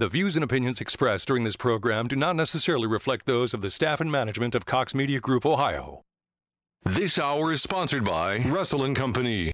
The views and opinions expressed during this program do not necessarily reflect those of the staff and management of Cox Media Group Ohio. This hour is sponsored by Russell and Company.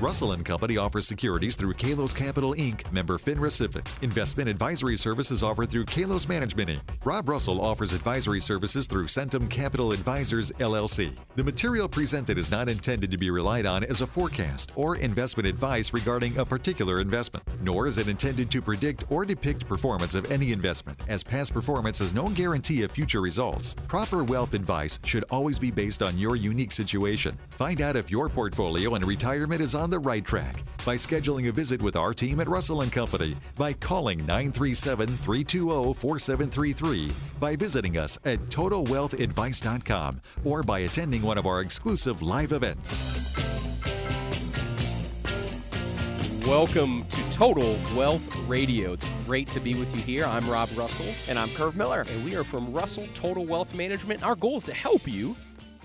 Russell Company offers securities through Kalos Capital Inc., member FINRA SIPC. Investment advisory services offered through Kalos Management Inc. Rob Russell offers advisory services through Centum Capital Advisors LLC. The material presented is not intended to be relied on as a forecast or investment advice regarding a particular investment, nor is it intended to predict or depict performance of any investment, as past performance is no guarantee of future results. Proper wealth advice should always be based on your unique situation. Find out if your portfolio and retirement is on the right track by scheduling a visit with our team at Russell and Company by calling 937-320-4733, by visiting us at totalwealthadvice.com, or by attending one of our exclusive live events. Welcome to Total Wealth Radio. It's great to be with you here. I'm Rob Russell. And I'm Curve Miller. And we are from Russell Total Wealth Management. Our goal is to help you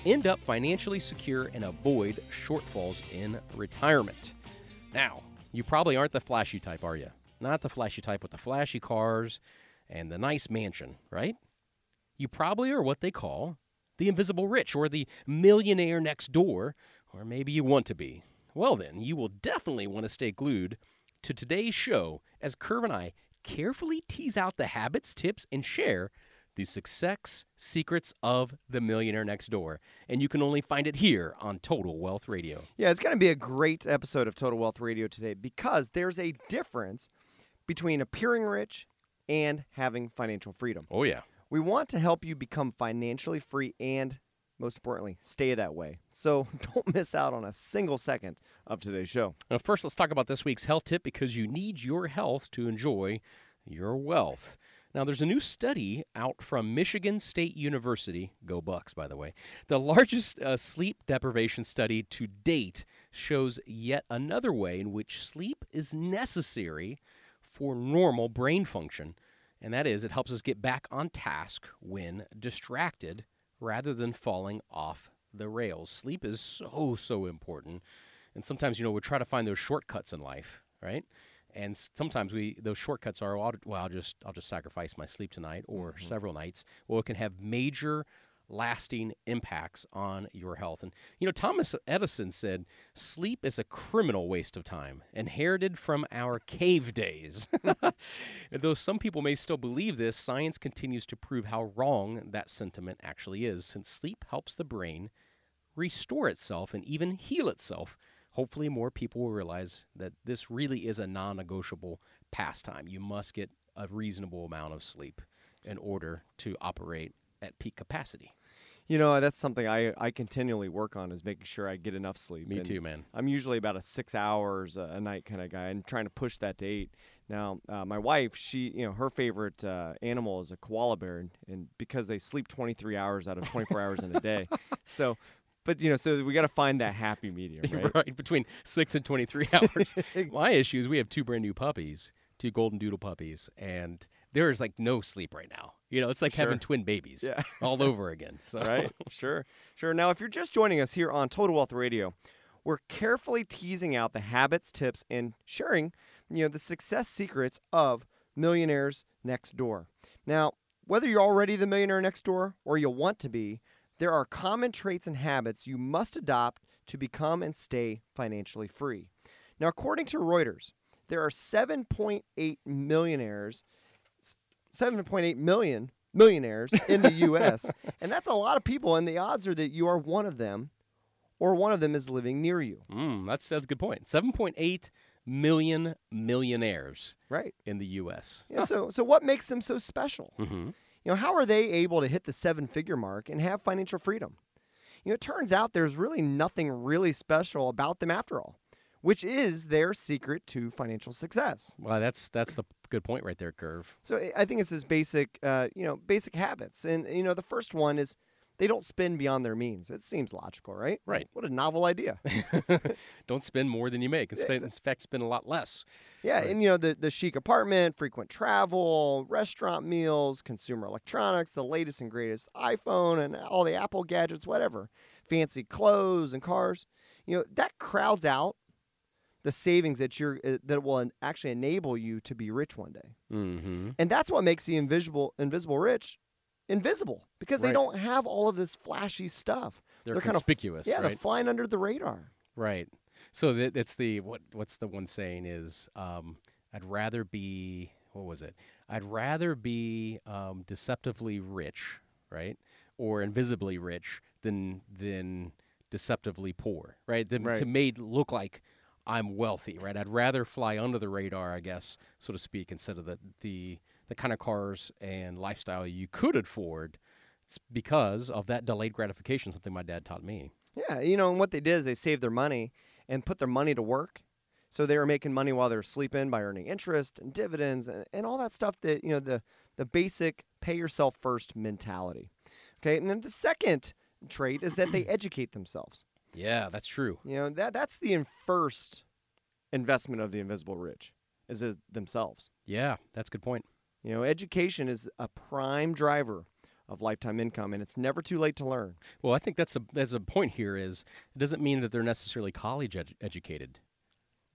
end up financially secure and avoid shortfalls in retirement. Now, you probably aren't the flashy type, are you? Not the flashy type with the flashy cars and the nice mansion, right? You probably are what they call the invisible rich or the millionaire next door, or maybe you want to be. Well, then, you will definitely want to stay glued to today's show as Curve and I carefully tease out the habits, tips, and share the success secrets of the millionaire next door. And you can only find it here on Total Wealth Radio. Yeah, it's going to be a great episode of Total Wealth Radio today because there's a difference between appearing rich and having financial freedom. Oh, yeah. We want to help you become financially free and, most importantly, stay that way. So don't miss out on a single second of today's show. Now, first, let's talk about this week's health tip because you need your health to enjoy your wealth. Now, there's a new study out from Michigan State University. Go Bucks, by the way. The largest uh, sleep deprivation study to date shows yet another way in which sleep is necessary for normal brain function. And that is, it helps us get back on task when distracted rather than falling off the rails. Sleep is so, so important. And sometimes, you know, we try to find those shortcuts in life, right? And sometimes we those shortcuts are well I'll, just I'll just sacrifice my sleep tonight or mm-hmm. several nights. Well, it can have major lasting impacts on your health. And you know, Thomas Edison said, "Sleep is a criminal waste of time, inherited from our cave days." and though some people may still believe this, science continues to prove how wrong that sentiment actually is, since sleep helps the brain restore itself and even heal itself hopefully more people will realize that this really is a non-negotiable pastime. You must get a reasonable amount of sleep in order to operate at peak capacity. You know, that's something I, I continually work on is making sure I get enough sleep. Me and too, man. I'm usually about a six hours a, night kind of guy and trying to push that to eight. Now, uh, my wife, she, you know, her favorite uh, animal is a koala bear, and, and, because they sleep 23 hours out of 24 hours in a day, so but you know, so we got to find that happy medium, right? right between six and twenty-three hours. My issue is we have two brand new puppies, two golden doodle puppies, and there is like no sleep right now. You know, it's like sure. having twin babies yeah. all over again. So. Right. Sure. Sure. Now, if you're just joining us here on Total Wealth Radio, we're carefully teasing out the habits, tips, and sharing, you know, the success secrets of millionaires next door. Now, whether you're already the millionaire next door or you want to be, there are common traits and habits you must adopt to become and stay financially free. Now, according to Reuters, there are 7.8 millionaires, 7.8 million millionaires in the U.S., and that's a lot of people. And the odds are that you are one of them, or one of them is living near you. Mm, that's that's a good point. 7.8 million millionaires, right, in the U.S. Yeah. So, so what makes them so special? Mm-hmm. You know, how are they able to hit the seven figure mark and have financial freedom? You know, it turns out there's really nothing really special about them after all, which is their secret to financial success. Well, that's that's the good point right there, Curve. So I think it's this basic, uh, you know, basic habits, and you know, the first one is They don't spend beyond their means. It seems logical, right? Right. What a novel idea. Don't spend more than you make. And spend, in fact, spend a lot less. Yeah, Right. and you know the the chic apartment, frequent travel, restaurant meals, consumer electronics, the latest and greatest iPhone and all the Apple gadgets, whatever, fancy clothes and cars. You know that crowds out the savings that you're uh, that will actually enable you to be rich one day. Mm-hmm. And that's what makes the invisible invisible rich invisible because they don't have all of this flashy stuff. They're, kind of conspicuous, yeah, they're flying under the radar. Right. So that it's the what what's the one saying is um, I'd rather be what was it? I'd rather be um, deceptively rich, right, or invisibly rich than than deceptively poor, right? Than to made look like I'm wealthy, right? I'd rather fly under the radar, I guess, so to speak, instead of the the the kind of cars and lifestyle you could afford. It's because of that delayed gratification, something my dad taught me. Yeah, you know, and what they did is they saved their money and put their money to work. So they were making money while they were sleeping by earning interest and dividends and, and all that stuff that, you know, the the basic pay yourself first mentality. Okay? And then the second trait is that they educate themselves. Yeah, that's true. You know, that that's the first investment of the invisible rich is it themselves. Yeah, that's a good point. You know, education is a prime driver of lifetime income and it's never too late to learn. Well, I think that's a that's a point here is it doesn't mean that they're necessarily college ed- educated,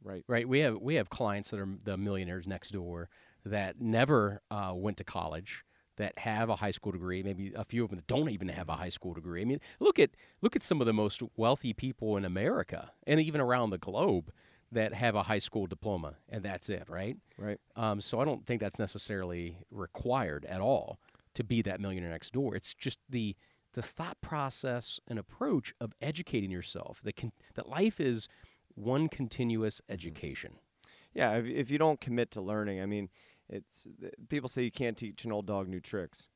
Right. right? We have we have clients that are the millionaires next door that never uh, went to college, that have a high school degree. Maybe a few of them that don't even have a high school degree. I mean, look at look at some of the most wealthy people in America and even around the globe that have a high school diploma, and that's it, right? Right. Um, so I don't think that's necessarily required at all to be that millionaire next door. It's just the the thought process and approach of educating yourself. That can that life is one continuous education. Yeah, if, if you don't commit to learning, I mean, it's people say you can't teach an old dog new tricks.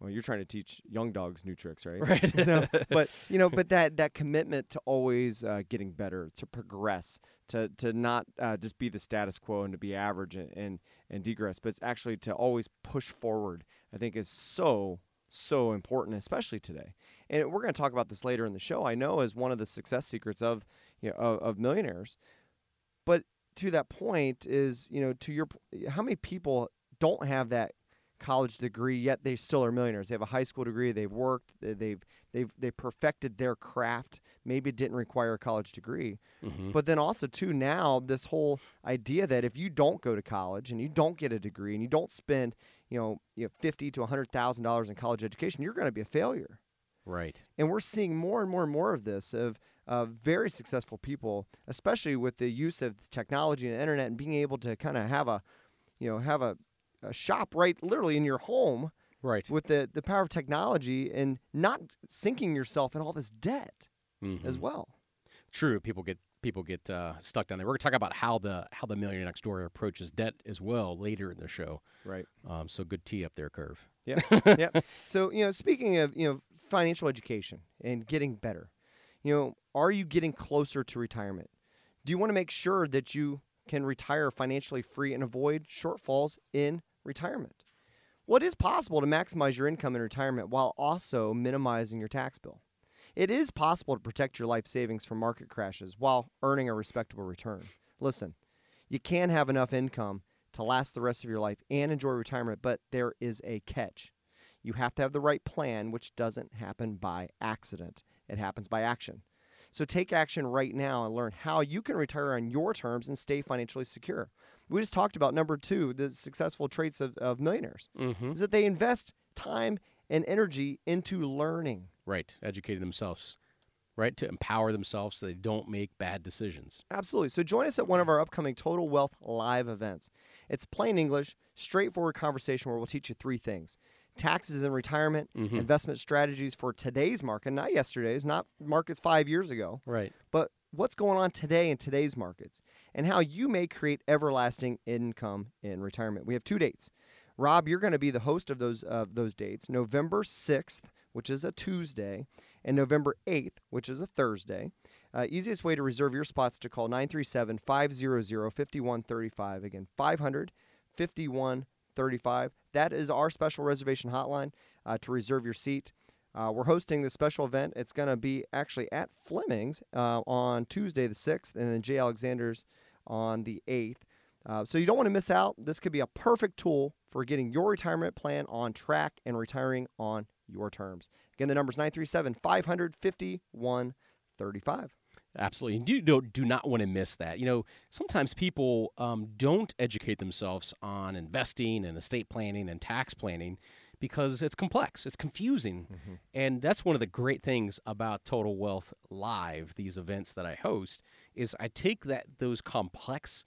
Well, you're trying to teach young dogs new tricks, right? Right. so, but you know, but that that commitment to always uh, getting better, to progress, to to not uh, just be the status quo and to be average and, and and degress, but it's actually to always push forward. I think is so so important, especially today. And we're going to talk about this later in the show. I know as one of the success secrets of you know of, of millionaires, but to that point is you know to your how many people don't have that college degree yet they still are millionaires they have a high school degree they've worked they- they've they've they perfected their craft maybe it didn't require a college degree Mhm. but then also too now this whole idea that if you don't go to college and you don't get a degree and you don't spend you know you know 50 to 100,000 dollars in college education you're going to be a failure Right. and we're seeing more and more and more of this of of very successful people, especially with the use of technology and the internet and being able to kind of have a, you know, have a, a shop right literally in your home Right. with the, the power of technology and not sinking yourself in all this debt as Mhm. well. True. People get people get uh, stuck down there. We're going to talk about how the how the millionaire next door approaches debt as well later in the show. Right. Um, so good tee up there, curve. Yeah. yeah. So, you know, speaking of, you know, financial education and getting better, you know, are you getting closer to retirement? Do you want to make sure that you can retire financially free and avoid shortfalls in retirement? Well, it is possible to maximize your income in retirement while also minimizing your tax bill. It is possible to protect your life savings from market crashes while earning a respectable return. Listen, you can have enough income to last the rest of your life and enjoy retirement, but there is a catch. You have to have the right plan, which doesn't happen by accident. It happens by action. So take action right now and learn how you can retire on your terms and stay financially secure. We just talked about number two, the successful traits of, of millionaires, Mm-hmm. is that they invest time and energy into learning. Right. Educating themselves. Right. To empower themselves so they don't make bad decisions. Absolutely. So join us at one of our upcoming Total Wealth live events. It's plain English, straightforward conversation where we'll teach you three things taxes and retirement, Mhm. investment strategies for today's market, not yesterday's, not markets five years ago, Right. but what's going on today in today's markets and how you may create everlasting income in retirement. We have two dates. Rob, you're going to be the host of those of those dates. November 6th, which is a Tuesday, and November 8th, which is a Thursday. Uh, easiest way to reserve your spots to call 937 500 5135. Again, 500 5135. That is our special reservation hotline uh, to reserve your seat. Uh, we're hosting this special event. It's going to be actually at Fleming's uh, on Tuesday the 6th and then J. Alexander's on the 8th. Uh, so you don't want to miss out. This could be a perfect tool for getting your retirement plan on track and retiring on your terms. Again, the number is 937 550 135. Absolutely. And you do, do not want to miss that. You know, sometimes people um, don't educate themselves on investing and estate planning and tax planning because it's complex, it's confusing. Mm-hmm. And that's one of the great things about Total Wealth Live, these events that I host, is I take that those complex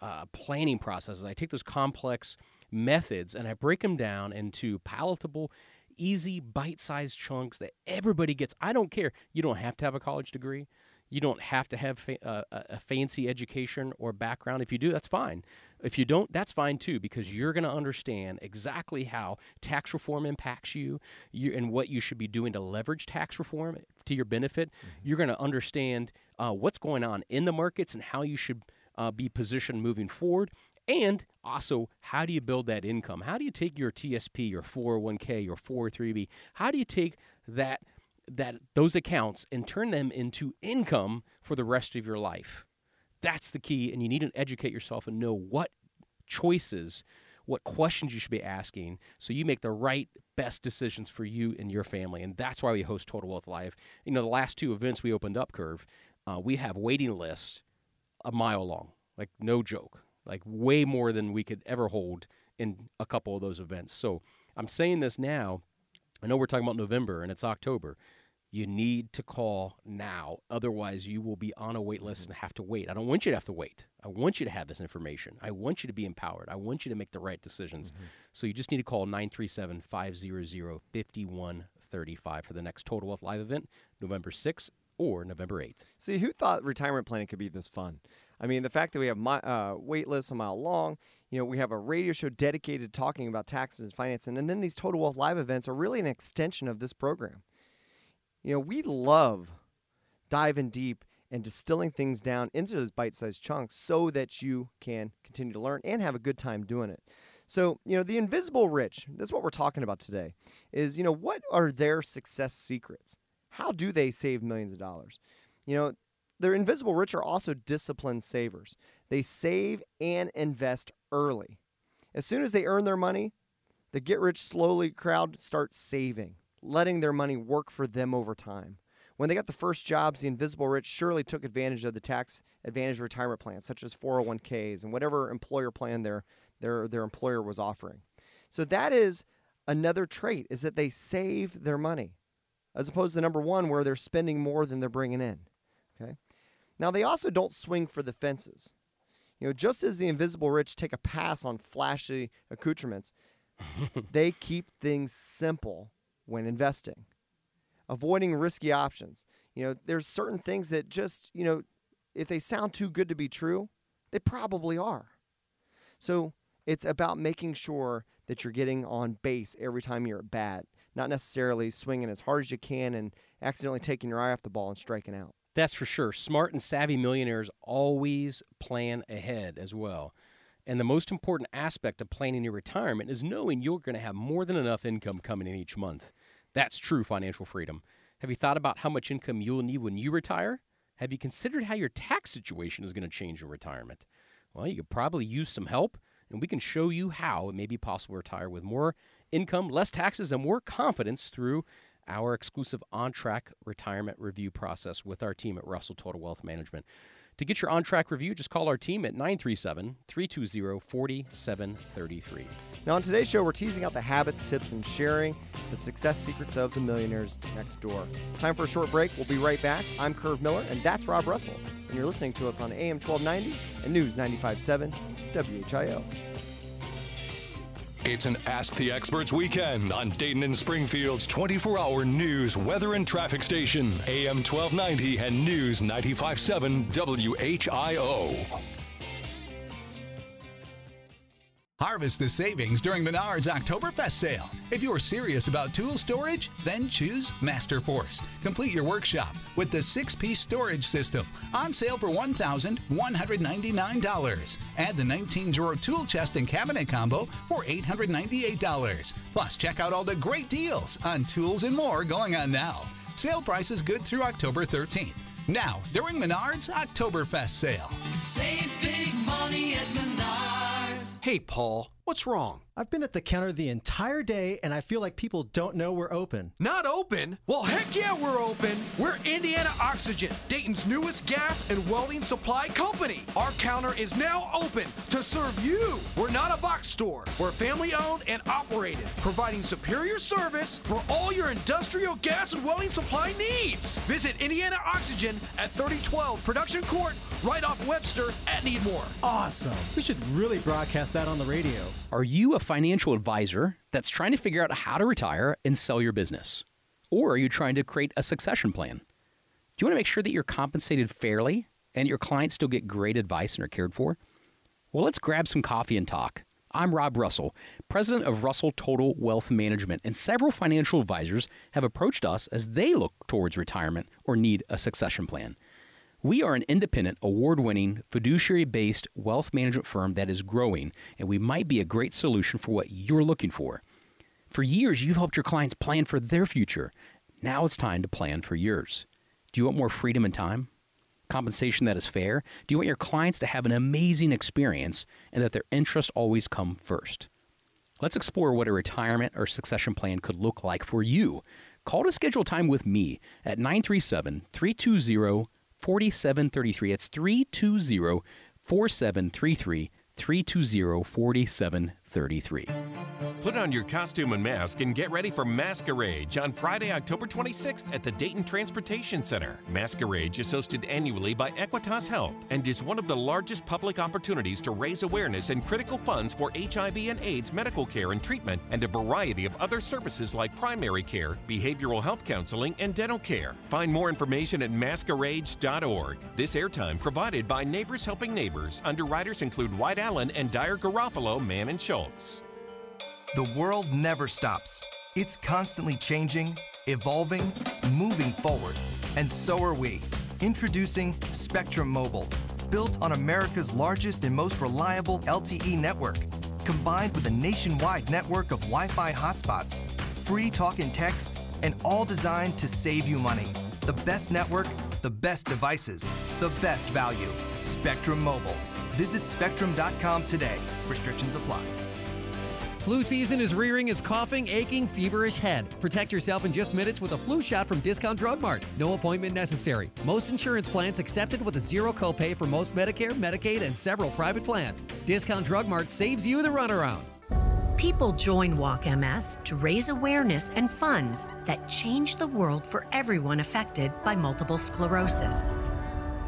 uh, planning processes, I take those complex methods and I break them down into palatable, easy, bite-sized chunks that everybody gets. I don't care. You don't have to have a college degree. You don't have to have fa- uh, a fancy education or background. If you do, that's fine. If you don't, that's fine too, because you're going to understand exactly how tax reform impacts you, you, and what you should be doing to leverage tax reform to your benefit. Mm-hmm. You're going to understand uh, what's going on in the markets and how you should uh, be positioned moving forward. And also, how do you build that income? How do you take your TSP, your 401k, your 403b? How do you take that that those accounts and turn them into income for the rest of your life. That's the key, and you need to educate yourself and know what choices, what questions you should be asking, so you make the right, best decisions for you and your family. And that's why we host Total Wealth Live. You know, the last two events we opened up, Curve, uh, we have waiting lists a mile long, like no joke, like way more than we could ever hold in a couple of those events. So I'm saying this now I know we're talking about November and it's October. You need to call now. Otherwise, you will be on a wait list and have to wait. I don't want you to have to wait. I want you to have this information. I want you to be empowered. I want you to make the right decisions. Mm-hmm. So you just need to call 937 500 5135 for the next Total Wealth Live event, November 6th or November 8th. See, who thought retirement planning could be this fun? I mean, the fact that we have my, uh, wait lists a mile long, you know, we have a radio show dedicated to talking about taxes and finance, and, then these Total Wealth Live events are really an extension of this program. You know, we love diving deep and distilling things down into those bite-sized chunks so that you can continue to learn and have a good time doing it. So, you know, the invisible rich, that's what we're talking about today, is, you know, what are their success secrets? How do they save millions of dollars? You know, their invisible rich are also disciplined savers. They save and invest early. As soon as they earn their money, the get rich slowly crowd starts saving, letting their money work for them over time. When they got the first jobs, the invisible rich surely took advantage of the tax advantage retirement plans, such as 401ks and whatever employer plan their, their, their employer was offering. So that is another trait is that they save their money as opposed to number one where they're spending more than they're bringing in. Okay. Now they also don't swing for the fences. You know, just as the invisible rich take a pass on flashy accoutrements, they keep things simple when investing, avoiding risky options. You know, there's certain things that just, you know, if they sound too good to be true, they probably are. So it's about making sure that you're getting on base every time you're at bat, not necessarily swinging as hard as you can and accidentally taking your eye off the ball and striking out. That's for sure. Smart and savvy millionaires always plan ahead as well. And the most important aspect of planning your retirement is knowing you're going to have more than enough income coming in each month. That's true financial freedom. Have you thought about how much income you'll need when you retire? Have you considered how your tax situation is going to change in retirement? Well, you could probably use some help, and we can show you how it may be possible to retire with more income, less taxes, and more confidence through our exclusive on track retirement review process with our team at Russell Total Wealth Management. To get your on track review, just call our team at 937 320 4733. Now, on today's show, we're teasing out the habits, tips, and sharing the success secrets of the millionaires next door. Time for a short break. We'll be right back. I'm Curve Miller, and that's Rob Russell. And you're listening to us on AM 1290 and News 95.7 WHIO. It's an Ask the Experts weekend on Dayton and Springfield's 24 hour news, weather, and traffic station, AM 1290 and News 95.7 WHIO. Harvest the savings during Menards Oktoberfest sale. If you're serious about tool storage, then choose Masterforce. Complete your workshop with the six piece storage system on sale for $1,199. Add the 19 drawer tool chest and cabinet combo for $898. Plus, check out all the great deals on tools and more going on now. Sale prices good through October 13th. Now, during Menards Oktoberfest sale. Save big money at Menards. Hey, Paul, what's wrong? I've been at the counter the entire day and I feel like people don't know we're open. Not open? Well, heck yeah, we're open. We're Indiana Oxygen, Dayton's newest gas and welding supply company. Our counter is now open to serve you. We're not a box store. We're family owned and operated, providing superior service for all your industrial gas and welding supply needs. Visit Indiana Oxygen at 3012 Production Court, right off Webster at Needmore. Awesome. We should really broadcast that on the radio. Are you a financial advisor that's trying to figure out how to retire and sell your business? Or are you trying to create a succession plan? Do you want to make sure that you're compensated fairly and your clients still get great advice and are cared for? Well, let's grab some coffee and talk. I'm Rob Russell, president of Russell Total Wealth Management, and several financial advisors have approached us as they look towards retirement or need a succession plan. We are an independent, award winning, fiduciary based wealth management firm that is growing, and we might be a great solution for what you're looking for. For years, you've helped your clients plan for their future. Now it's time to plan for yours. Do you want more freedom and time? Compensation that is fair? Do you want your clients to have an amazing experience and that their interests always come first? Let's explore what a retirement or succession plan could look like for you. Call to schedule time with me at 937 320 4733. It's 320 4733. 320 4733. Put on your costume and mask and get ready for Masquerade on Friday, October 26th at the Dayton Transportation Center. Masquerade is hosted annually by Equitas Health and is one of the largest public opportunities to raise awareness and critical funds for HIV and AIDS medical care and treatment and a variety of other services like primary care, behavioral health counseling, and dental care. Find more information at masquerade.org. This airtime provided by Neighbors Helping Neighbors. Underwriters include White Allen and Dyer Garofalo, Mann and Schultz. The world never stops. It's constantly changing, evolving, moving forward. And so are we. Introducing Spectrum Mobile, built on America's largest and most reliable LTE network, combined with a nationwide network of Wi Fi hotspots, free talk and text, and all designed to save you money. The best network, the best devices, the best value. Spectrum Mobile. Visit spectrum.com today. Restrictions apply. Flu season is rearing its coughing, aching, feverish head. Protect yourself in just minutes with a flu shot from Discount Drug Mart. No appointment necessary. Most insurance plans accepted with a zero copay for most Medicare, Medicaid, and several private plans. Discount Drug Mart saves you the runaround. People join Walk MS to raise awareness and funds that change the world for everyone affected by multiple sclerosis.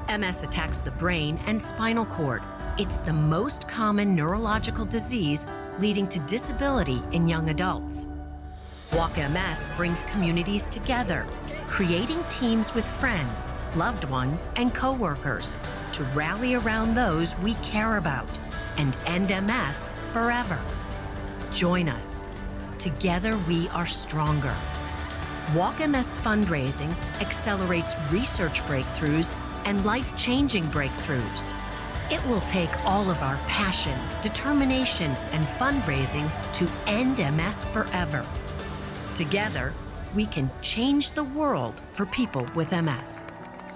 MS attacks the brain and spinal cord. It's the most common neurological disease leading to disability in young adults. Walk MS brings communities together, creating teams with friends, loved ones, and coworkers to rally around those we care about and end MS forever. Join us. Together we are stronger. Walk MS fundraising accelerates research breakthroughs and life changing breakthroughs. It will take all of our passion, determination, and fundraising to end MS forever. Together, we can change the world for people with MS.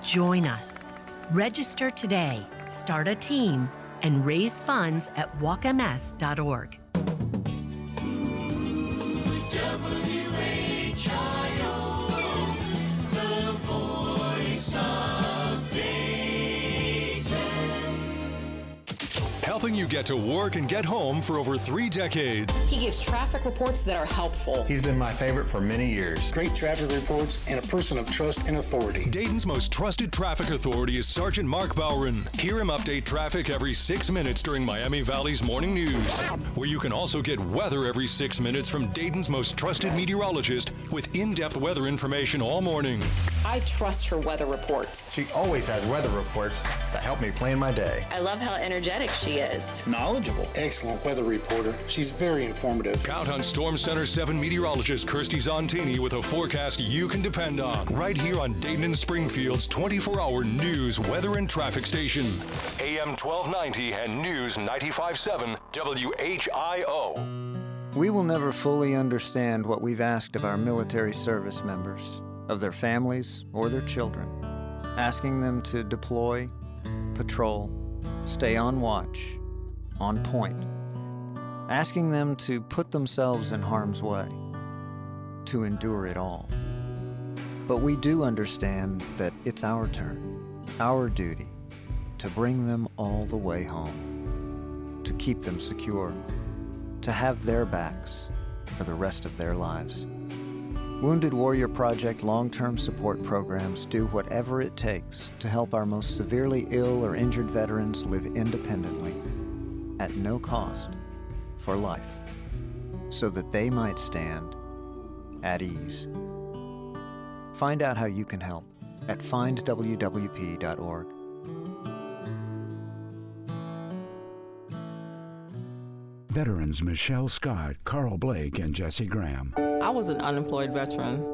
Join us. Register today, start a team, and raise funds at walkms.org. Helping you get to work and get home for over three decades. He gives traffic reports that are helpful. He's been my favorite for many years. Great traffic reports and a person of trust and authority. Dayton's most trusted traffic authority is Sergeant Mark Bowron. Hear him update traffic every six minutes during Miami Valley's morning news, where you can also get weather every six minutes from Dayton's most trusted meteorologist with in depth weather information all morning. I trust her weather reports. She always has weather reports that help me plan my day. I love how energetic she is. Is. Knowledgeable. Excellent weather reporter. She's very informative. Count on Storm Center 7 meteorologist Kirstie Zontini with a forecast you can depend on. Right here on Dayton and Springfield's 24 hour news, weather, and traffic station. AM 1290 and News 957 WHIO. We will never fully understand what we've asked of our military service members, of their families or their children, asking them to deploy, patrol, stay on watch, on point, asking them to put themselves in harm's way, to endure it all. But we do understand that it's our turn, our duty, to bring them all the way home, to keep them secure, to have their backs for the rest of their lives. Wounded Warrior Project long term support programs do whatever it takes to help our most severely ill or injured veterans live independently, at no cost, for life, so that they might stand at ease. Find out how you can help at findwwp.org. Veterans Michelle Scott, Carl Blake, and Jesse Graham. I was an unemployed veteran.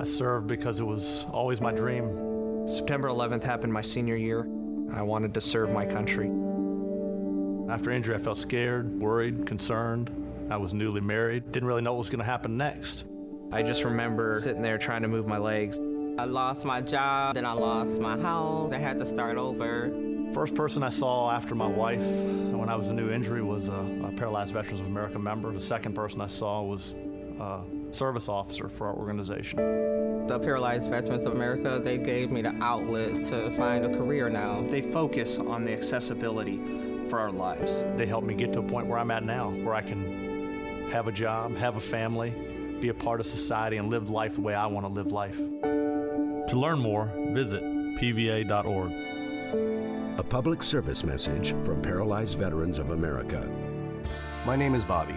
I served because it was always my dream. September 11th happened my senior year. I wanted to serve my country. After injury, I felt scared, worried, concerned. I was newly married, didn't really know what was going to happen next. I just remember sitting there trying to move my legs. I lost my job, then I lost my house. I had to start over. First person I saw after my wife when I was a new injury was a, a Paralyzed Veterans of America member. The second person I saw was a service officer for our organization. The Paralyzed Veterans of America, they gave me the outlet to find a career now. They focus on the accessibility for our lives. They helped me get to a point where I'm at now, where I can have a job, have a family, be a part of society, and live life the way I want to live life. To learn more, visit pva.org. A public service message from Paralyzed Veterans of America. My name is Bobby.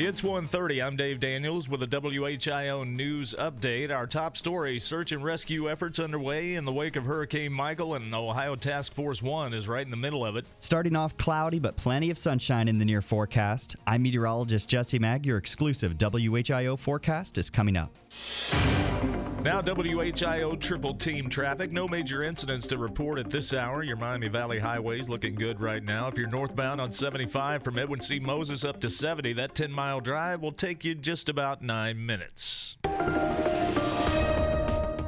It's 1:30. I'm Dave Daniels with a WHIO news update. Our top story: search and rescue efforts underway in the wake of Hurricane Michael, and Ohio Task Force One is right in the middle of it. Starting off cloudy, but plenty of sunshine in the near forecast. I'm meteorologist Jesse Maag. Your exclusive WHIO forecast is coming up. Now, WHIO triple team traffic. No major incidents to report at this hour. Your Miami Valley highways looking good right now. If you're northbound on 75 from Edwin C. Moses up to 70, that 10 mile drive will take you just about nine minutes.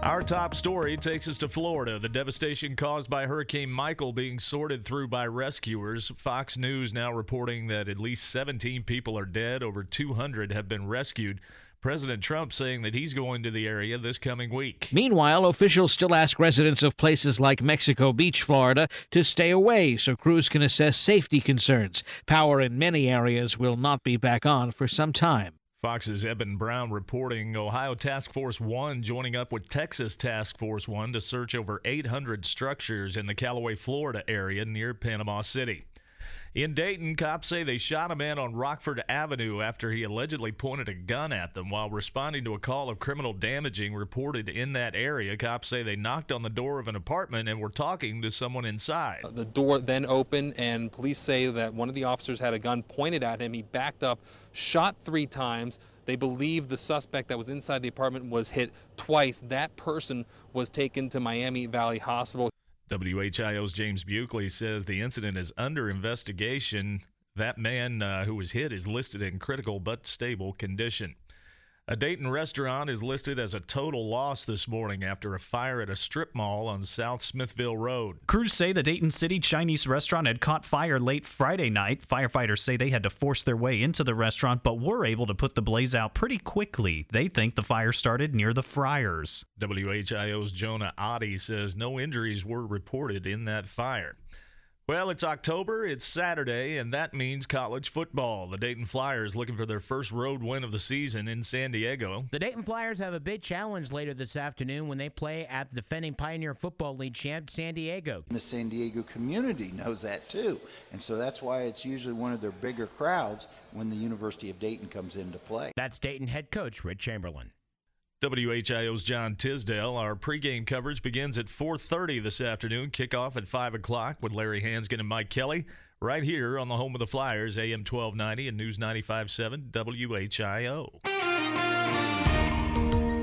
Our top story takes us to Florida. The devastation caused by Hurricane Michael being sorted through by rescuers. Fox News now reporting that at least 17 people are dead, over 200 have been rescued. President Trump saying that he's going to the area this coming week. Meanwhile, officials still ask residents of places like Mexico Beach, Florida, to stay away so crews can assess safety concerns. Power in many areas will not be back on for some time. Fox's Eben Brown reporting Ohio Task Force 1 joining up with Texas Task Force 1 to search over 800 structures in the Callaway, Florida area near Panama City. In Dayton, cops say they shot a man on Rockford Avenue after he allegedly pointed a gun at them while responding to a call of criminal damaging reported in that area. Cops say they knocked on the door of an apartment and were talking to someone inside. The door then opened, and police say that one of the officers had a gun pointed at him. He backed up, shot three times. They believe the suspect that was inside the apartment was hit twice. That person was taken to Miami Valley Hospital. WHIO's James Buckley says the incident is under investigation. That man uh, who was hit is listed in critical but stable condition. A Dayton restaurant is listed as a total loss this morning after a fire at a strip mall on South Smithville Road. Crews say the Dayton City Chinese restaurant had caught fire late Friday night. Firefighters say they had to force their way into the restaurant, but were able to put the blaze out pretty quickly. They think the fire started near the fryers. WHIO's Jonah Oddie says no injuries were reported in that fire. Well, it's October, it's Saturday, and that means college football. The Dayton Flyers looking for their first road win of the season in San Diego. The Dayton Flyers have a big challenge later this afternoon when they play at the defending Pioneer Football League champ San Diego. The San Diego community knows that too, and so that's why it's usually one of their bigger crowds when the University of Dayton comes into play. That's Dayton head coach Rich Chamberlin. WHIO's John Tisdale. Our pregame coverage begins at 4:30 this afternoon. Kickoff at 5 o'clock with Larry Hansgen and Mike Kelly. Right here on the home of the Flyers, AM 1290 and News 95.7 WHIO.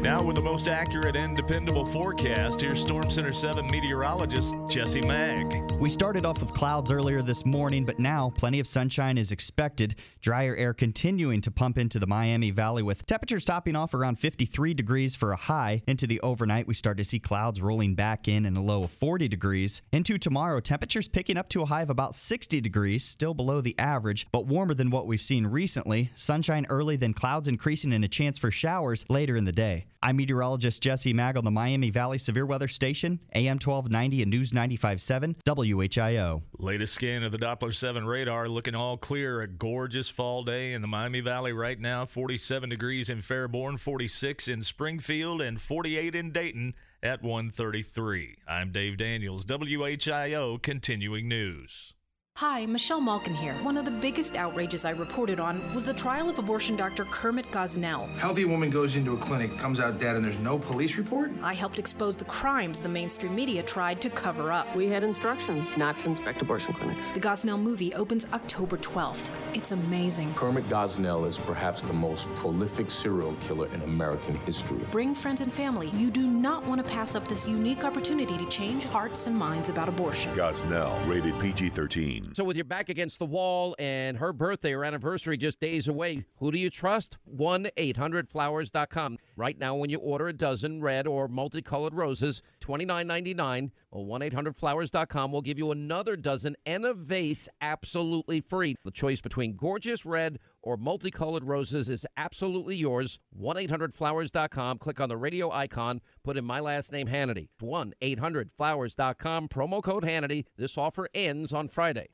Now, with the most accurate and dependable forecast, here's Storm Center 7 meteorologist Jesse Maag. We started off with clouds earlier this morning, but now plenty of sunshine is expected. Drier air continuing to pump into the Miami Valley with temperatures topping off around 53 degrees for a high. Into the overnight, we start to see clouds rolling back in and a low of 40 degrees. Into tomorrow, temperatures picking up to a high of about 60 degrees, still below the average, but warmer than what we've seen recently. Sunshine early, then clouds increasing and a chance for showers later in the day. I'm meteorologist Jesse Maag on the Miami Valley Severe Weather Station, AM 1290 and News 95.7, WHIO. Latest scan of the Doppler 7 radar looking all clear. A gorgeous fall day in the Miami Valley right now. 47 degrees in Fairborn, 46 in Springfield, and 48 in Dayton at 133. I'm Dave Daniels, WHIO Continuing News. Hi, Michelle Malkin here. One of the biggest outrages I reported on was the trial of abortion doctor Kermit Gosnell. Healthy woman goes into a clinic, comes out dead, and there's no police report? I helped expose the crimes the mainstream media tried to cover up. We had instructions not to inspect abortion clinics. The Gosnell movie opens October 12th. It's amazing. Kermit Gosnell is perhaps the most prolific serial killer in American history. Bring friends and family. You do not want to pass up this unique opportunity to change hearts and minds about abortion. Gosnell, rated PG 13. So, with your back against the wall and her birthday or anniversary just days away, who do you trust? 1 800 flowers.com. Right now, when you order a dozen red or multicolored roses, $29.99, or 1 800 flowers.com will give you another dozen and a vase absolutely free. The choice between gorgeous red or multicolored roses is absolutely yours. 1 800 flowers.com. Click on the radio icon, put in my last name, Hannity. 1 800 flowers.com, promo code Hannity. This offer ends on Friday.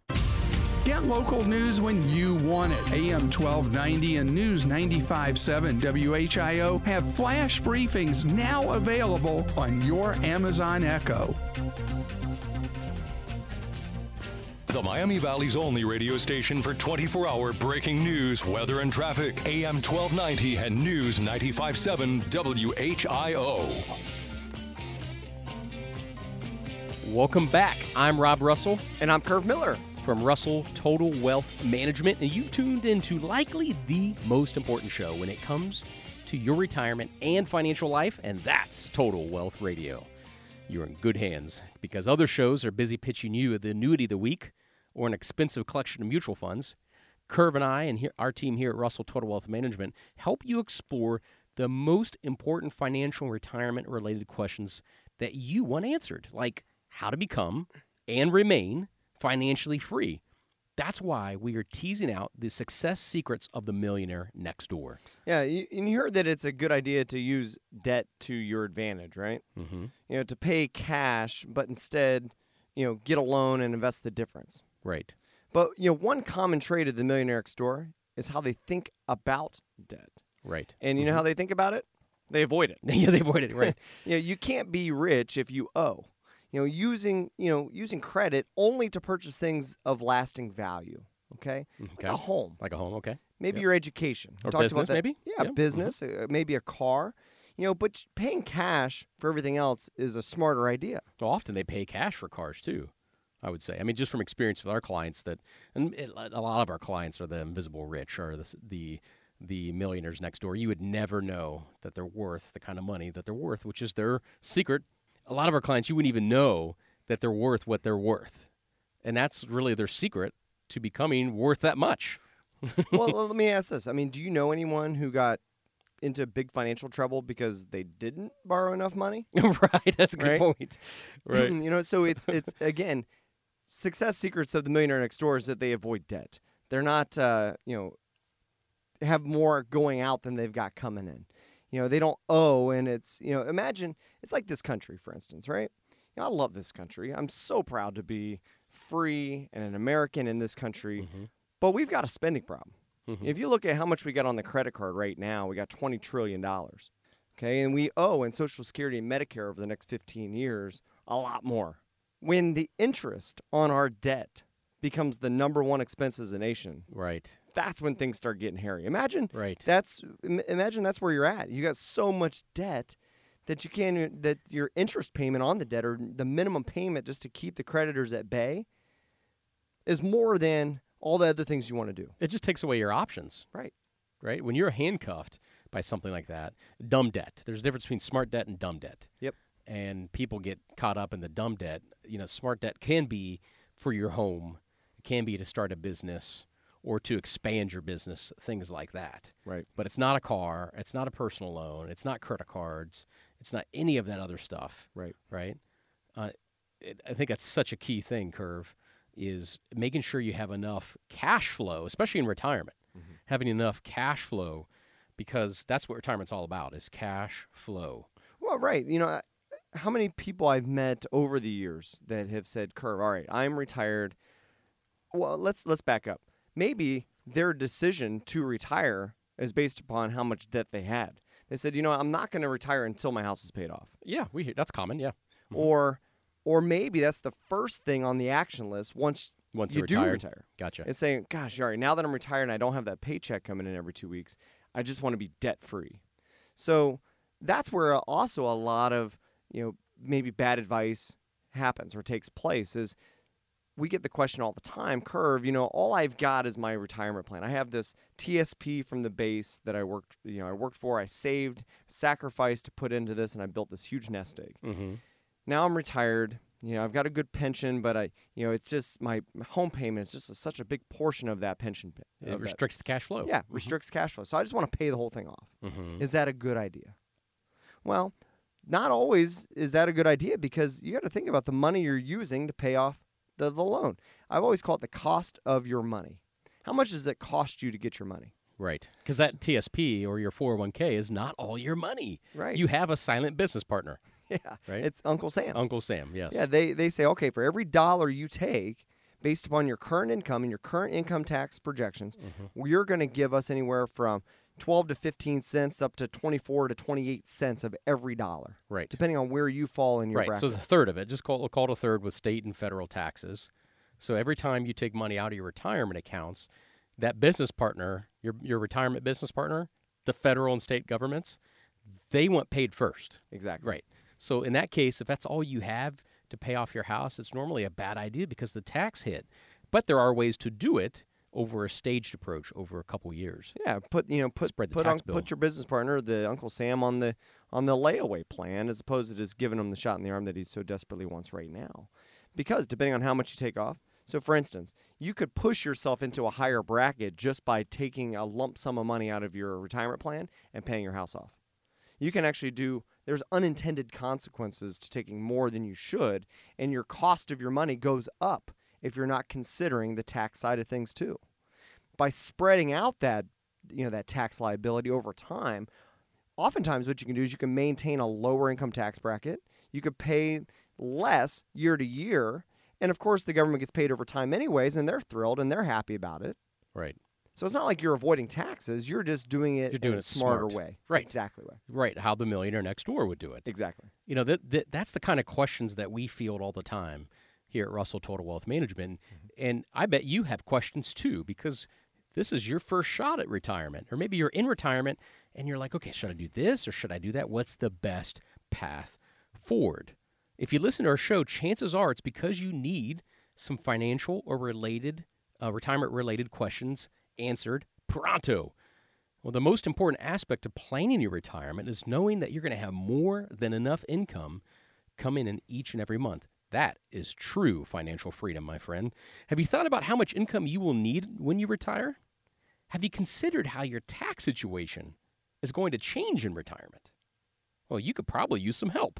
Get local news when you want it. AM 1290 and News 95.7 WHIO have flash briefings now available on your Amazon Echo. The Miami Valley's only radio station for 24 hour breaking news, weather, and traffic. AM 1290 and News 95.7 WHIO. Welcome back. I'm Rob Russell. And I'm Curve Miller from Russell Total Wealth Management. And you've tuned into likely the most important show when it comes to your retirement and financial life, and that's Total Wealth Radio. You're in good hands because other shows are busy pitching you the annuity of the week or an expensive collection of mutual funds. Curve and I and here, our team here at Russell Total Wealth Management help you explore the most important financial retirement related questions that you want answered, like how to become and remain financially free. That's why we are teasing out the success secrets of the millionaire next door. Yeah, you, and you heard that it's a good idea to use debt to your advantage, right? Mm-hmm. You know, to pay cash, but instead, you know, get a loan and invest the difference. Right. But you know, one common trait of the millionaire next door is how they think about debt. Right. And you mm-hmm. know how they think about it? They avoid it. yeah, they avoid it. Right. you know, you can't be rich if you owe you know, using you know using credit only to purchase things of lasting value. Okay, okay. like a home, like a home. Okay, maybe yep. your education. Or business, maybe. Yeah, yep. business, mm-hmm. uh, maybe a car. You know, but paying cash for everything else is a smarter idea. Well, often they pay cash for cars too. I would say. I mean, just from experience with our clients, that and it, a lot of our clients are the invisible rich or the the the millionaires next door. You would never know that they're worth the kind of money that they're worth, which is their secret. A lot of our clients, you wouldn't even know that they're worth what they're worth. And that's really their secret to becoming worth that much. well, let me ask this. I mean, do you know anyone who got into big financial trouble because they didn't borrow enough money. right, that's a good right? point. Right. you know, so it's it's again, success secrets of the millionaire next door is that they avoid debt. They're not, uh, you know, have more going out than they've got coming in. You know, they don't owe, and it's you know, imagine it's like this country, for instance, right? You know, I love this country. I'm so proud to be free and an American in this country, but we've got a spending problem. If you look at how much we got on the credit card right now, we got $20 trillion. Okay. And we owe in Social Security and Medicare over the next 15 years a lot more. When the interest on our debt becomes the number one expense as a nation, right? That's when things start getting hairy. Imagine right. That's im- imagine that's where you're at. You got so much debt that you can't that your interest payment on the debt or the minimum payment just to keep the creditors at bay is more than all the other things you want to do. It just takes away your options. Right. Right? When you're handcuffed by something like that, dumb debt. There's a difference between smart debt and dumb debt. Yep. And people get caught up in the dumb debt. You know, smart debt can be for your home, it can be to start a business or to expand your business, things like that. Right. But it's not a car, it's not a personal loan, it's not credit cards, it's not any of that other stuff. Right. Right? Uh, it, I think that's such a key thing, Curve, is making sure you have enough cash flow, especially in retirement, having enough cash flow because that's what retirement's all about is cash flow. Well, right. You know, how many people I've met over the years that have said, "Curve, all right, I'm retired." Well, let's let's back up. Maybe their decision to retire is based upon how much debt they had. They said, "You know, I'm not going to retire until my house is paid off." Yeah, we hear- that's common, yeah. Mm-hmm. Or or maybe that's the first thing on the action list once Once you you're do retire. Gotcha. It's saying, "Gosh, all right, now that I'm retired and I don't have that paycheck coming in every 2 weeks, I just want to be debt free." So, that's where also a lot of, you know, maybe bad advice happens or takes place is we get the question all the time, Curve, you know, all I've got is my retirement plan. I have this TSP from the base that I worked, you know, I worked for, I saved, sacrificed to put into this and I built this huge nest egg. mm-hmm. Now I'm retired. You know, I've got a good pension, but I, you know, it's just my home payment is just a, such a big portion of that pension. It that- restricts the cash flow. Yeah, Mhm. restricts cash flow. So I just want to pay the whole thing off. Mhm. Is that a good idea? Well, not always is that a good idea because you got to think about the money you're using to pay off the, the loan. I've always called it the cost of your money. How much does it cost you to get your money? Right. Because that TSP or your 401k is not all your money. Right. You have a silent business partner. Yeah. Right. It's Uncle Sam. Uncle Sam, yes. Yeah, they, they say, okay, for every dollar you take, based upon your current income and your current income tax projections, Mm-hmm. you're going to give us anywhere from 12 to 15 cents up to 24 to 28 cents of every dollar. Right. Depending on where you fall in your right. bracket. So the third of it, just call, call it a third with state and federal taxes. So every time you take money out of your retirement accounts, that business partner, your your retirement business partner, the federal and state governments, they want paid first. Exactly. Right. So in that case, if that's all you have to pay off your house, it's normally a bad idea because the tax hit. But there are ways to do it over a staged approach over a couple years. Yeah, put you know put Spread the put tax un- bill. put your business partner, the Uncle Sam, on the on the layaway plan, as opposed to just giving him the shot in the arm that he so desperately wants right now. Because depending on how much you take off, so for instance, you could push yourself into a higher bracket just by taking a lump sum of money out of your retirement plan and paying your house off. You can actually do. There's unintended consequences to taking more than you should, and your cost of your money goes up if you're not considering the tax side of things too by spreading out that you know that tax liability over time oftentimes what you can do is you can maintain a lower income tax bracket you could pay less year to year and of course the government gets paid over time anyways and they're thrilled and they're happy about it Right. so it's not like you're avoiding taxes you're just doing it You're doing in a it smarter smart. way Right. exactly way Right. How the millionaire next door would do it. Exactly. You know, that, that that's the kind of questions that we field all the time here at Russell Total Wealth Management. And I bet you have questions too, because this is your first shot at retirement. Or maybe you're in retirement and you're like, okay, should I do this or should I do that? What's the best path forward? If you listen to our show, chances are it's because you need some financial or related, uh, retirement related questions answered pronto. Well, the most important aspect of planning your retirement is knowing that you're going to have more than enough income coming in each and every month. That is true financial freedom, my friend. Have you thought about how much income you will need when you retire? Have you considered how your tax situation is going to change in retirement? Well, you could probably use some help.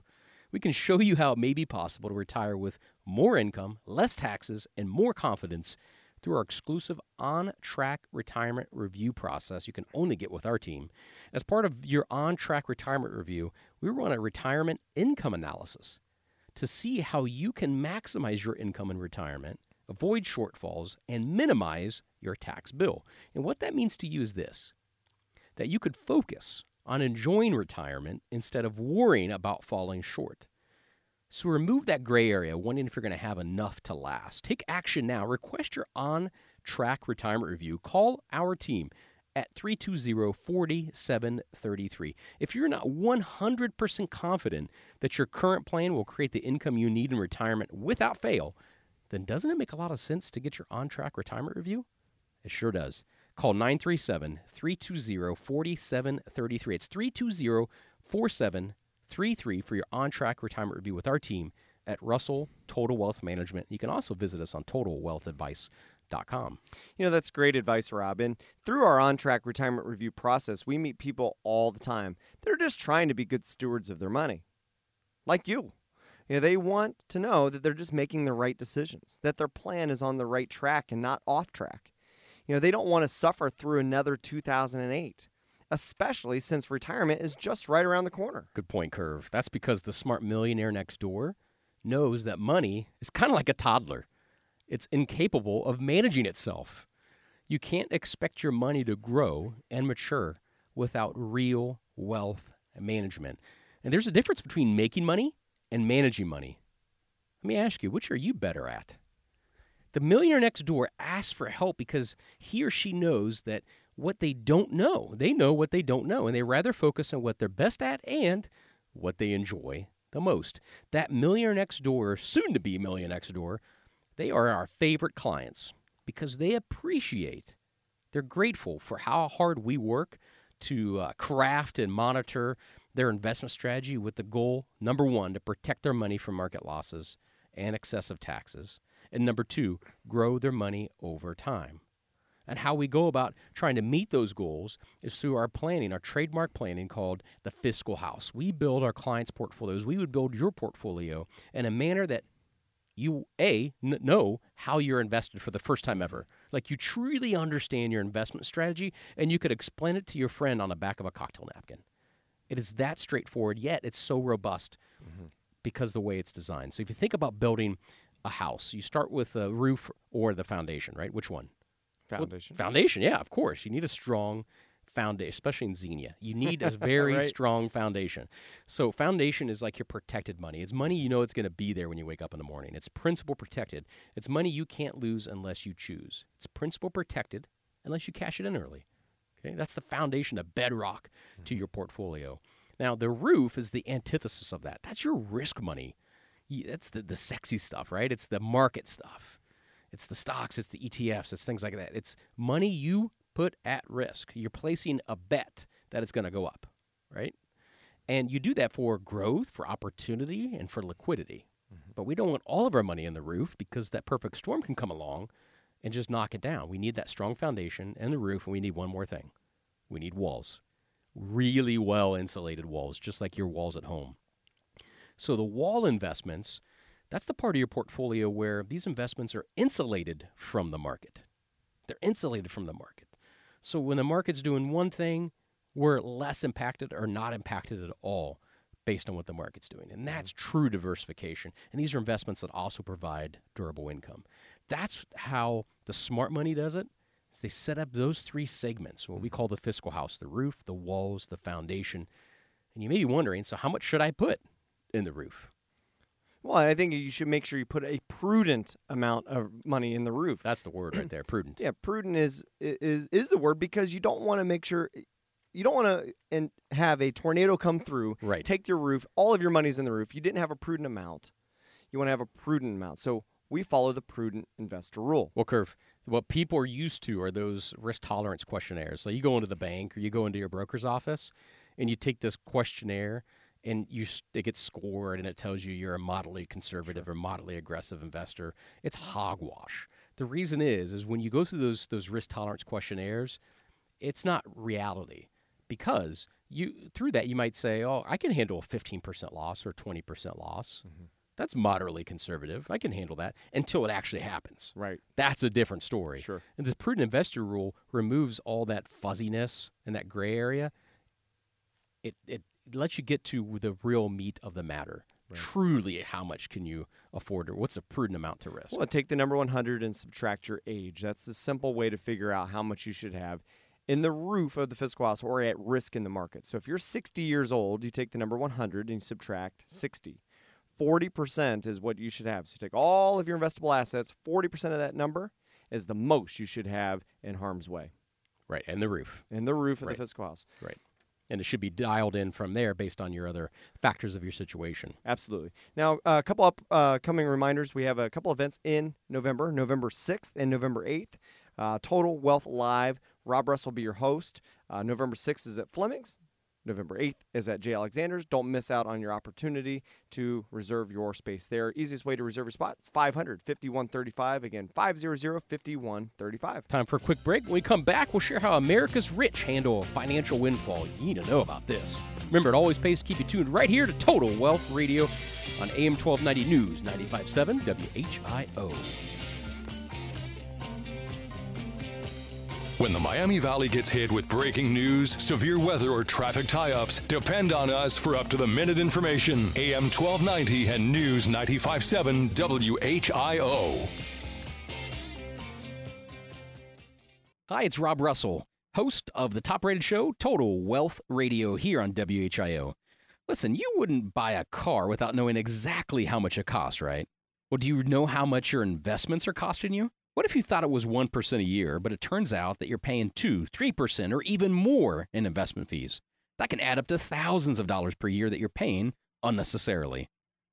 We can show you how it may be possible to retire with more income, less taxes, and more confidence through our exclusive on track retirement review process you can only get with our team. As part of your on track retirement review, we run a retirement income analysis to see how you can maximize your income in retirement, avoid shortfalls, and minimize your tax bill. And what that means to you is this that you could focus on enjoying retirement instead of worrying about falling short. So remove that gray area, wondering if you're going to have enough to last. Take action now. Request your on track retirement review. Call our team at 320 4733. If you're not 100% confident that your current plan will create the income you need in retirement without fail, then doesn't it make a lot of sense to get your on track retirement review? It sure does. Call 937 320 4733. It's 320 4733 for your on track retirement review with our team at Russell Total Wealth Management. You can also visit us on totalwealthadvice.com. You know, that's great advice, Robin. Through our on track retirement review process, we meet people all the time that are just trying to be good stewards of their money, like you. You know, they want to know that they're just making the right decisions, that their plan is on the right track and not off track. You know, they don't want to suffer through another 2008, especially since retirement is just right around the corner. Good point, Curve. That's because the smart millionaire next door knows that money is kind of like a toddler. It's incapable of managing itself. You can't expect your money to grow and mature without real wealth management. And there's a difference between making money and managing money. Let me ask you, which are you better at? The millionaire next door asks for help because he or she knows that what they don't know, they know what they don't know, and they rather focus on what they're best at and what they enjoy the most. That millionaire next door, soon to be millionaire next door, they are our favorite clients because they appreciate, they're grateful for how hard we work to uh, craft and monitor their investment strategy with the goal number one, to protect their money from market losses and excessive taxes and number two, grow their money over time. And how we go about trying to meet those goals is through our planning, our trademark planning called the fiscal house. We build our clients' portfolios. We would build your portfolio in a manner that you a n- know how you're invested for the first time ever. Like you truly understand your investment strategy, and you could explain it to your friend on the back of a cocktail napkin. It is that straightforward, yet it's so robust mm-hmm. because the way it's designed. So if you think about building a house, you start with a roof or the foundation, right? Which one? Foundation. Well, foundation, yeah, of course. You need a strong foundation, especially in Xenia. You need a very right. strong foundation. So, foundation is like your protected money. It's money you know it's going to be there when you wake up in the morning. It's principal protected. It's money you can't lose unless you choose. It's principal protected unless you cash it in early. Okay, that's the foundation, the bedrock mm-hmm. to your portfolio. Now, the roof is the antithesis of that. That's your risk money that's the, the sexy stuff, right? It's the market stuff. It's the stocks, it's the ETFs, it's things like that. It's money you put at risk. You're placing a bet that it's going to go up, right? And you do that for growth, for opportunity, and for liquidity. Mm-hmm. But we don't want all of our money in the roof because that perfect storm can come along and just knock it down. We need that strong foundation and the roof, and we need one more thing we need walls. Really well insulated walls, just like your walls at home. So the wall investments, that's the part of your portfolio where these investments are insulated from the market. They're insulated from the market. So when the market's doing one thing, we're less impacted or not impacted at all based on what the market's doing. And that's mm-hmm. true diversification. And these are investments that also provide durable income. That's how the smart money does it. Is they set up those three segments, what we mm-hmm. call the fiscal house, the roof, the walls, the foundation. And you may be wondering, so how much should I put? in the roof. Well, I think you should make sure you put a prudent amount of money in the roof. That's the word right there, prudent. yeah, prudent is is is the word because you don't want to make sure you don't want to and have a tornado come through, right. take your roof, all of your money's in the roof. You didn't have a prudent amount. You want to have a prudent amount. So we follow the prudent investor rule. Well, curve. What people are used to are those risk tolerance questionnaires. So you go into the bank or you go into your broker's office, and you take this questionnaire and you it gets scored and it tells you you're a moderately conservative sure. or moderately aggressive investor. It's hogwash. The reason is is when you go through those those risk tolerance questionnaires, it's not reality because you through that you might say, "Oh, I can handle a 15% loss or 20% loss." Mm-hmm. That's moderately conservative. I can handle that until it actually happens. Right. That's a different story. Sure. And the prudent investor rule removes all that fuzziness and that gray area. It it lets you get to the real meat of the matter. Truly, how much can you afford, or what's a prudent amount to risk? Well, take the number 100 and subtract your age. That's the simple way to figure out how much you should have in the roof of the fiscal house or at risk in the market. So if you're 60 years old, you take the number 100 and you subtract 60. 40% is what you should have. So take all of your investable assets, 40% of that number is the most you should have in harm's way. Right, and the roof. In the roof of Right. the fiscal house. Right. And it should be dialed in from there based on your other factors of your situation. Absolutely. Now, uh, a couple upcoming reminders. We have a couple events in November, November 6th and November 8th. Uh, Total Wealth Live. Rob Russ will be your host. Uh, November 6th is at Fleming's. November 8th is at J. Alexander's. Don't miss out on your opportunity to reserve your space there. Easiest way to reserve your spot is 500 5135. Again, 500 5135. Time for a quick break. When we come back, we'll share how America's rich handle a financial windfall. You need to know about this. Remember, it always pays to keep you tuned right here to Total Wealth Radio on AM 1290 News 957 WHIO. When the Miami Valley gets hit with breaking news, severe weather, or traffic tie ups, depend on us for up to the minute information. AM 1290 and News 957 WHIO. Hi, it's Rob Russell, host of the top rated show, Total Wealth Radio, here on WHIO. Listen, you wouldn't buy a car without knowing exactly how much it costs, right? Well, do you know how much your investments are costing you? What if you thought it was 1% a year, but it turns out that you're paying 2, 3%, or even more in investment fees? That can add up to thousands of dollars per year that you're paying unnecessarily.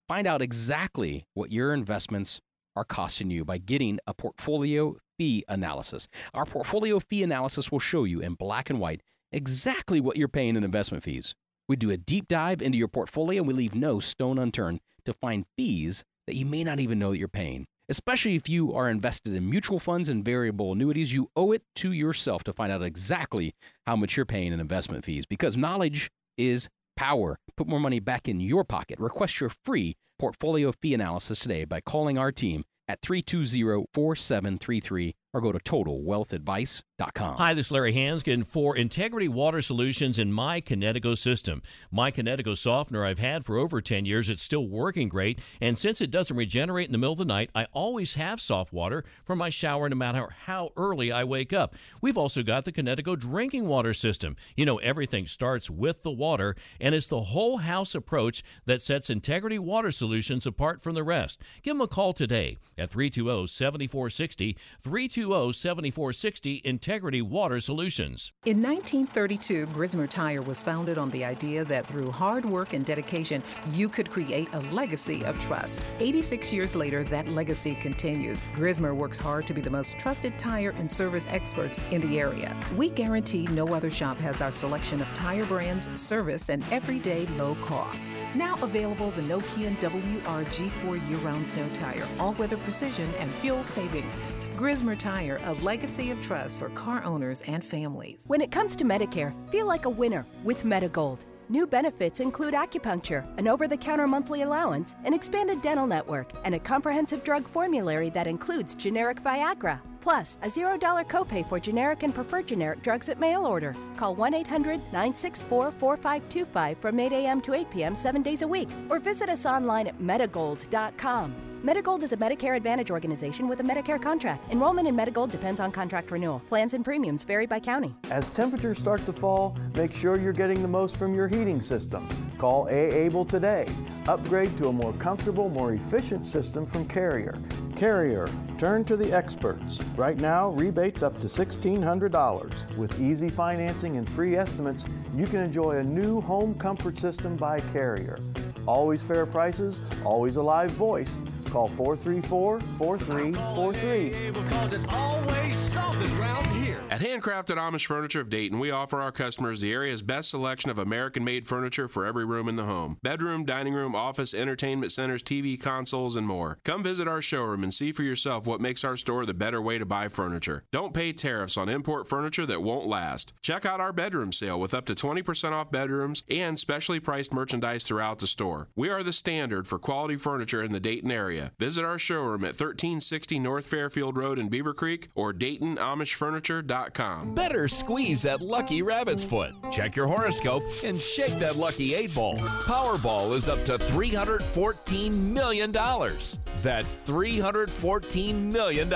Find out exactly what your investments are costing you by getting a portfolio fee analysis. Our portfolio fee analysis will show you in black and white exactly what you're paying in investment fees. We do a deep dive into your portfolio and we leave no stone unturned to find fees that you may not even know that you're paying. Especially if you are invested in mutual funds and variable annuities, you owe it to yourself to find out exactly how much you're paying in investment fees because knowledge is power. Put more money back in your pocket. Request your free portfolio fee analysis today by calling our team at 320 4733 or go to totalwealthadvice.com. Hi, this is Larry Hanskin for Integrity Water Solutions in My Kinetico system. My Kinetico softener I've had for over 10 years. It's still working great. And since it doesn't regenerate in the middle of the night, I always have soft water for my shower no matter how early I wake up. We've also got the Kinetico drinking water system. You know, everything starts with the water, and it's the whole house approach that sets Integrity Water Solutions apart from the rest. Give them a call today at 320 7460. 320 7460 Integrity Water Solutions. In 1932, Grismer Tire was founded on the idea that through hard work and dedication, you could create a legacy of trust. 86 years later, that legacy continues. Grismer works hard to be the most trusted tire and service experts in the area. We guarantee no other shop has our selection of tire brands, service, and everyday low costs. Now available the Nokian WRG4 year-round snow tire, all-weather precision and fuel savings. Grismer Tire, a legacy of trust for car owners and families. When it comes to Medicare, feel like a winner with Medigold. New benefits include acupuncture, an over the counter monthly allowance, an expanded dental network, and a comprehensive drug formulary that includes generic Viagra. Plus, a $0 copay for generic and preferred generic drugs at mail order. Call 1 800 964 4525 from 8 a.m. to 8 p.m. seven days a week, or visit us online at Medigold.com. Medigold is a Medicare Advantage organization with a Medicare contract. Enrollment in Medigold depends on contract renewal. Plans and premiums vary by county. As temperatures start to fall, make sure you're getting the most from your heating system. Call A. Able today. Upgrade to a more comfortable, more efficient system from Carrier. Carrier, turn to the experts. Right now, rebates up to $1,600. With easy financing and free estimates, you can enjoy a new home comfort system by Carrier. Always fair prices, always a live voice. Call 434 4343. Because it's always something around here. At Handcrafted Amish Furniture of Dayton, we offer our customers the area's best selection of American made furniture for every room in the home bedroom, dining room, office, entertainment centers, TV, consoles, and more. Come visit our showroom and see for yourself what makes our store the better way to buy furniture. Don't pay tariffs on import furniture that won't last. Check out our bedroom sale with up to 20% off bedrooms and specially priced merchandise throughout the store. We are the standard for quality furniture in the Dayton area. Visit our showroom at 1360 North Fairfield Road in Beavercreek or DaytonAmishFurniture.com. Better squeeze that lucky rabbit's foot. Check your horoscope and shake that lucky 8 ball. Powerball is up to $314 million. That's $314 million.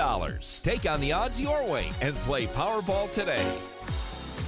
Take on the odds your way and play Powerball today.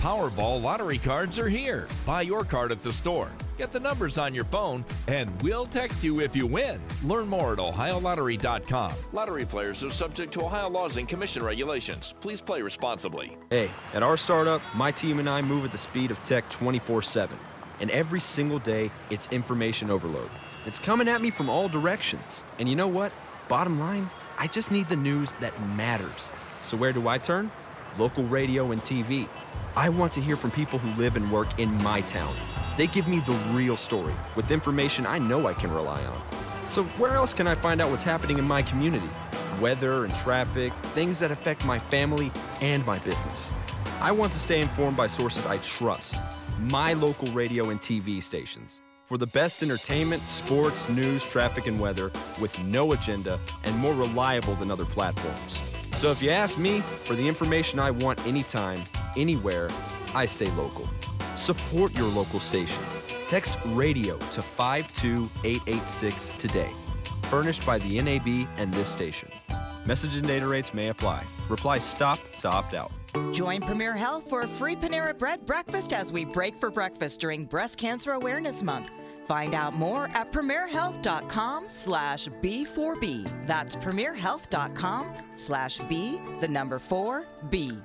Powerball lottery cards are here. Buy your card at the store. Get the numbers on your phone, and we'll text you if you win. Learn more at OhioLottery.com. Lottery players are subject to Ohio laws and commission regulations. Please play responsibly. Hey, at our startup, my team and I move at the speed of tech 24 7. And every single day, it's information overload. It's coming at me from all directions. And you know what? Bottom line, I just need the news that matters. So where do I turn? Local radio and TV. I want to hear from people who live and work in my town. They give me the real story with information I know I can rely on. So, where else can I find out what's happening in my community? Weather and traffic, things that affect my family and my business. I want to stay informed by sources I trust my local radio and TV stations. For the best entertainment, sports, news, traffic, and weather with no agenda and more reliable than other platforms. So if you ask me for the information I want anytime, anywhere, I stay local. Support your local station. Text radio to 52886 today. Furnished by the NAB and this station. Message and data rates may apply. Reply stop to opt out. Join Premier Health for a free Panera Bread breakfast as we break for breakfast during Breast Cancer Awareness Month. Find out more at premierhealth.com slash B4B. That's premierhealth.com slash B, the number 4B.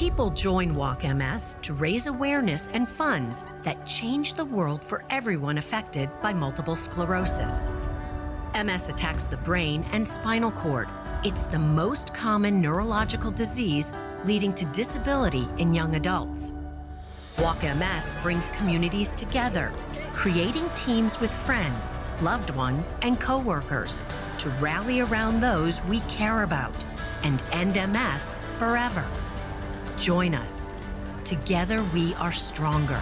People join Walk MS to raise awareness and funds that change the world for everyone affected by multiple sclerosis. MS attacks the brain and spinal cord. It's the most common neurological disease leading to disability in young adults. Walk MS brings communities together, creating teams with friends, loved ones, and coworkers to rally around those we care about and end MS forever. Join us. Together we are stronger.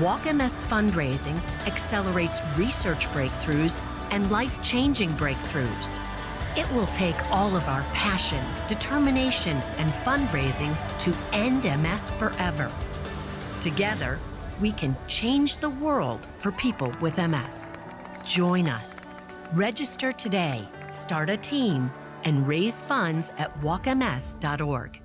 Walk MS fundraising accelerates research breakthroughs and life changing breakthroughs. It will take all of our passion, determination, and fundraising to end MS forever. Together, we can change the world for people with MS. Join us. Register today, start a team, and raise funds at walkms.org.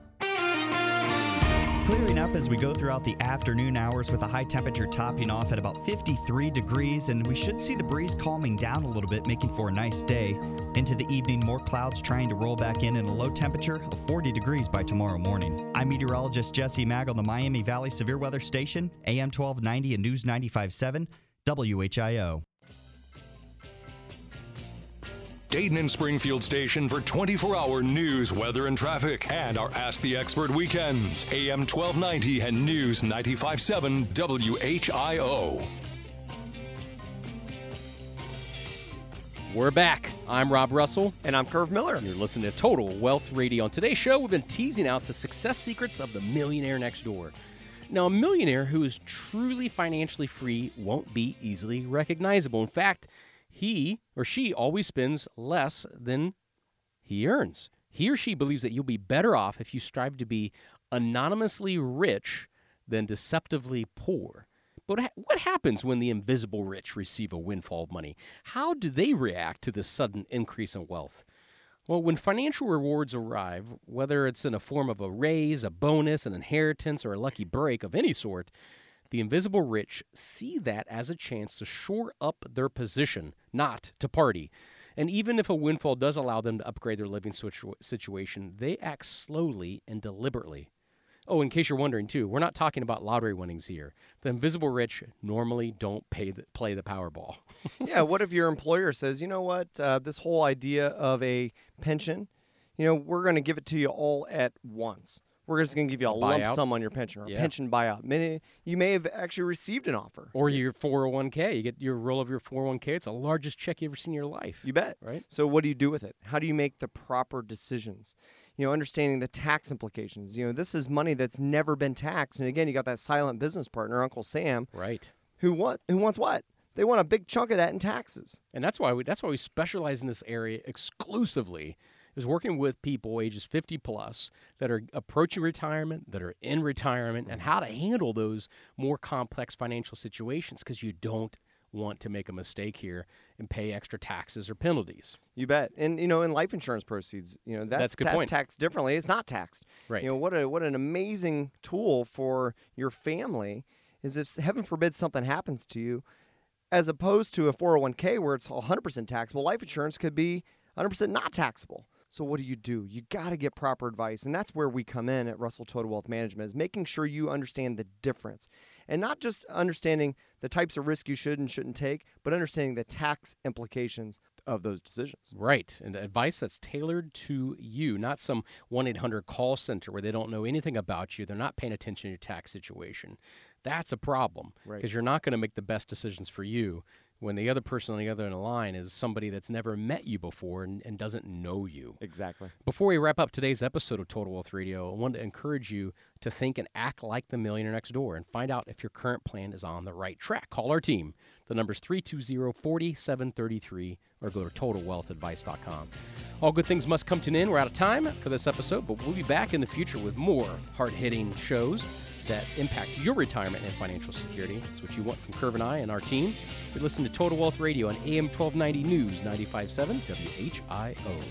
Clearing up as we go throughout the afternoon hours with a high temperature topping off at about 53 degrees, and we should see the breeze calming down a little bit, making for a nice day. Into the evening, more clouds trying to roll back in and a low temperature of 40 degrees by tomorrow morning. I'm meteorologist Jesse Maag on the Miami Valley Severe Weather Station, AM 1290 and News 957, WHIO. Dayton and Springfield station for 24 hour news, weather, and traffic, and our Ask the Expert weekends. AM 1290 and News 957 WHIO. We're back. I'm Rob Russell. And I'm Curve Miller. And you're listening to Total Wealth Radio. On today's show, we've been teasing out the success secrets of the millionaire next door. Now, a millionaire who is truly financially free won't be easily recognizable. In fact, he or she always spends less than he earns. He or she believes that you'll be better off if you strive to be anonymously rich than deceptively poor. But what happens when the invisible rich receive a windfall of money? How do they react to this sudden increase in wealth? Well, when financial rewards arrive, whether it's in a form of a raise, a bonus, an inheritance, or a lucky break of any sort, the invisible rich see that as a chance to shore up their position, not to party. And even if a windfall does allow them to upgrade their living situ- situation, they act slowly and deliberately. Oh, in case you're wondering too, we're not talking about lottery winnings here. The invisible rich normally don't the, play the Powerball. yeah, what if your employer says, you know what, uh, this whole idea of a pension, you know, we're going to give it to you all at once. We're just going to give you a, A lump buyout. sum on your pension or a pension buyout. Many, you may have actually received an offer. Or your 401k. You get your roll of your 401k. It's the largest check you've ever seen in your life. You bet. Right. So what do you do with it? How do you make the proper decisions? You know, understanding the tax implications. You know, this is money that's never been taxed. And again, you got that silent business partner, Uncle Sam. Right. Who want who wants what? They want a big chunk of that in taxes. And that's why we that's why we specialize in this area exclusively is working with people ages 50 plus that are approaching retirement, that are in retirement and mm-hmm. how to handle those more complex financial situations because you don't want to make a mistake here and pay extra taxes or penalties. You bet. And you know, in life insurance proceeds, you know, that's, That's a good tax- point. taxed differently. It's not taxed. Right. You know, what a what an amazing tool for your family is if heaven forbid something happens to you, as opposed to a 401k where it's 100% taxable, life insurance could be 100% not taxable. So what do you do? You got to get proper advice, and that's where we come in at Russell Total Wealth Management is making sure you understand the difference, and not just understanding the types of risk you should and shouldn't take, but understanding the tax implications of those decisions. Right. And advice that's tailored to you, not some 1 800 call center where they don't know anything about you. They're not paying attention to your tax situation. That's a problem Right. because you're not going to make the best decisions for you when the other person on the other end of the line is somebody that's never met you before and, and doesn't know you. Exactly. Before we wrap up today's episode of Total Wealth Radio, I want to encourage you to think and act like the millionaire next door and find out if your current plan is on the right track. Call our team. The number's 320 4733 or go to totalwealthadvice.com. All good things must come to an end. We're out of time for this episode, but we'll be back in the future with more hard hitting shows that impact your retirement and financial security. That's what you want from Curve and I and our team. You listen to Total Wealth Radio on AM 1290 News 957 WHIO.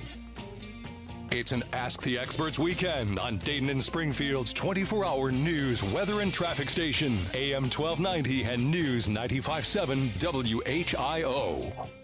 It's an Ask the Experts weekend on Dayton and Springfield's 24 hour news, weather, and traffic station, AM 1290 and News 957 WHIO.